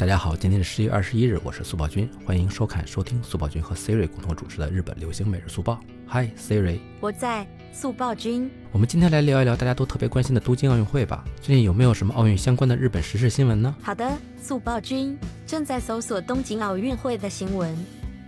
大家好，今天是十一月二十一日，我是速报君，欢迎收看、收听速报君和 Siri 共同主持的日本流行每日速报。Hi Siri，我在速报君。我们今天来聊一聊大家都特别关心的东京奥运会吧。最近有没有什么奥运相关的日本时事新闻呢？好的，速报君正在搜索东京奥运会的新闻，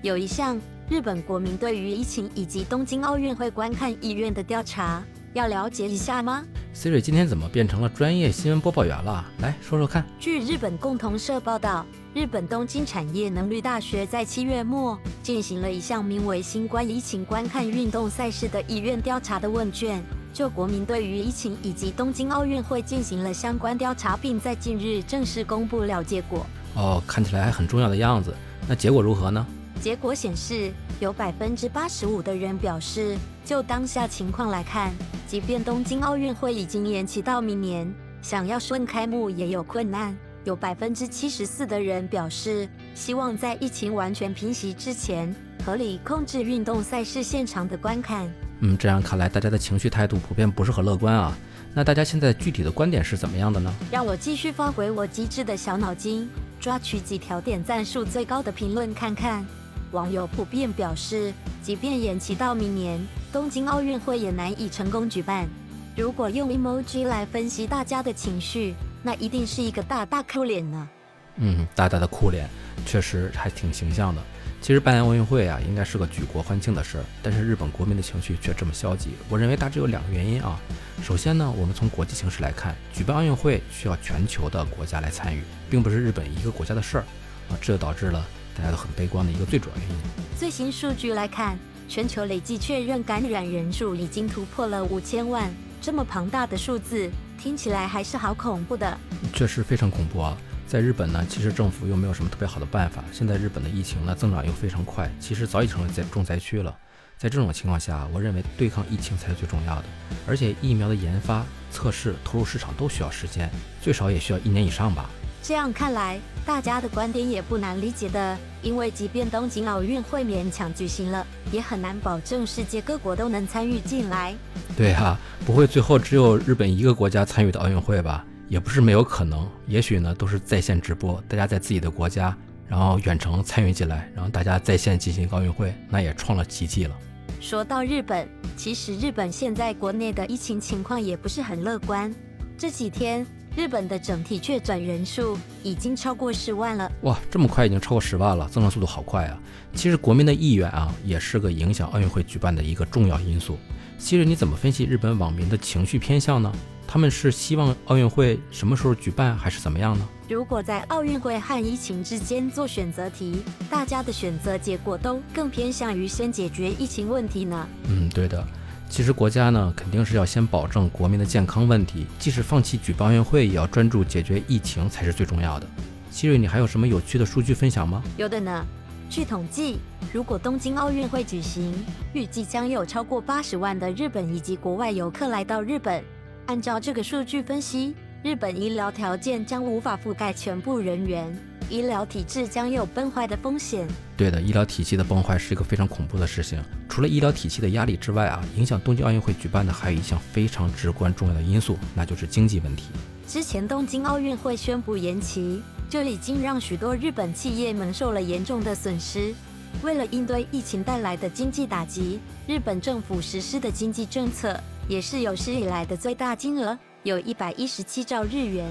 有一项日本国民对于疫情以及东京奥运会观看意愿的调查，要了解一下吗？Siri 今天怎么变成了专业新闻播报员了？来说说看。据日本共同社报道，日本东京产业能力大学在七月末进行了一项名为“新冠疫情观看运动赛事的意愿调查”的问卷，就国民对于疫情以及东京奥运会进行了相关调查，并在近日正式公布了结果。哦，看起来还很重要的样子。那结果如何呢？结果显示，有百分之八十五的人表示，就当下情况来看，即便东京奥运会已经延期到明年，想要顺开幕也有困难。有百分之七十四的人表示，希望在疫情完全平息之前，合理控制运动赛事现场的观看。嗯，这样看来，大家的情绪态度普遍不是很乐观啊。那大家现在具体的观点是怎么样的呢？让我继续发挥我机智的小脑筋，抓取几条点赞数最高的评论看看。网友普遍表示，即便延期到明年，东京奥运会也难以成功举办。如果用 emoji 来分析大家的情绪，那一定是一个大大哭脸呢。嗯，大大的哭脸，确实还挺形象的。其实办奥运会啊，应该是个举国欢庆的事儿，但是日本国民的情绪却这么消极。我认为大致有两个原因啊。首先呢，我们从国际形势来看，举办奥运会需要全球的国家来参与，并不是日本一个国家的事儿啊，这导致了。大家都很悲观的一个最主要原因。最新数据来看，全球累计确认感染人数已经突破了五千万，这么庞大的数字，听起来还是好恐怖的。确实非常恐怖啊！在日本呢，其实政府又没有什么特别好的办法。现在日本的疫情呢增长又非常快，其实早已成了在重灾区了。在这种情况下，我认为对抗疫情才是最重要的。而且疫苗的研发、测试、投入市场都需要时间，最少也需要一年以上吧。这样看来，大家的观点也不难理解的。因为即便东京奥运会勉强举行了，也很难保证世界各国都能参与进来。对哈，不会最后只有日本一个国家参与的奥运会吧？也不是没有可能。也许呢，都是在线直播，大家在自己的国家，然后远程参与进来，然后大家在线进行奥运会，那也创了奇迹了。说到日本，其实日本现在国内的疫情情况也不是很乐观。这几天。日本的整体确诊人数已经超过十万了，哇，这么快已经超过十万了，增长速度好快啊！其实国民的意愿啊，也是个影响奥运会举办的一个重要因素。其实你怎么分析日本网民的情绪偏向呢？他们是希望奥运会什么时候举办，还是怎么样呢？如果在奥运会和疫情之间做选择题，大家的选择结果都更偏向于先解决疫情问题呢？嗯，对的。其实国家呢，肯定是要先保证国民的健康问题，即使放弃举办奥运会，也要专注解决疫情才是最重要的。希瑞，你还有什么有趣的数据分享吗？有的呢。据统计，如果东京奥运会举行，预计将有超过八十万的日本以及国外游客来到日本。按照这个数据分析，日本医疗条件将无法覆盖全部人员。医疗体制将有崩坏的风险。对的，医疗体系的崩坏是一个非常恐怖的事情。除了医疗体系的压力之外啊，影响东京奥运会举办的还有一项非常至关重要的因素，那就是经济问题。之前东京奥运会宣布延期，就已经让许多日本企业蒙受了严重的损失。为了应对疫情带来的经济打击，日本政府实施的经济政策也是有史以来的最大金额，有一百一十七兆日元。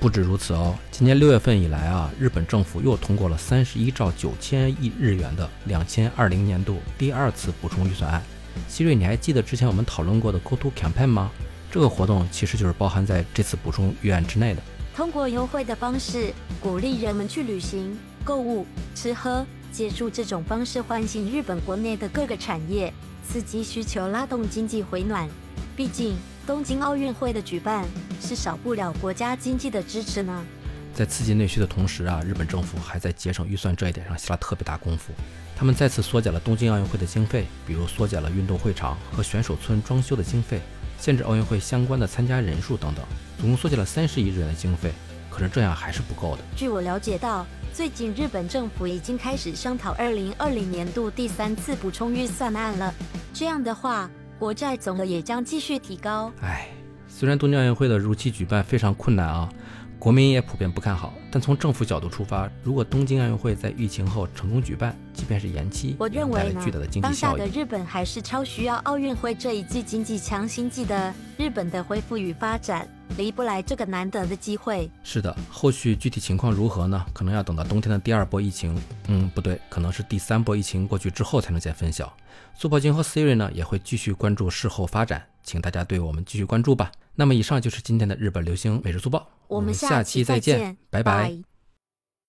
不止如此哦，今年六月份以来啊，日本政府又通过了三十一兆九千亿日元的两千二零年度第二次补充预算案。希瑞，你还记得之前我们讨论过的 Go To Campaign 吗？这个活动其实就是包含在这次补充预案之内的。通过优惠的方式鼓励人们去旅行、购物、吃喝，借助这种方式唤醒日本国内的各个产业，刺激需求，拉动经济回暖。毕竟。东京奥运会的举办是少不了国家经济的支持呢。在刺激内需的同时啊，日本政府还在节省预算这一点上下了特别大功夫。他们再次缩减了东京奥运会的经费，比如缩减了运动会场和选手村装修的经费，限制奥运会相关的参加人数等等，总共缩减了三十亿日元的经费。可是这样还是不够的。据我了解到，最近日本政府已经开始商讨二零二零年度第三次补充预算案了。这样的话。国债总额也将继续提高。唉，虽然东京奥运会的如期举办非常困难啊，国民也普遍不看好，但从政府角度出发，如果东京奥运会在疫情后成功举办，即便是延期，我认为呢当下。的日本还是超需要奥运会这一季经济强心剂的。日本的恢复与发展离不来这个难得的机会。是的，后续具体情况如何呢？可能要等到冬天的第二波疫情，嗯，不对，可能是第三波疫情过去之后才能见分晓。速泡君和 Siri 呢也会继续关注事后发展，请大家对我们继续关注吧。那么以上就是今天的日本流行每日速报，我们下期再见，拜拜。拜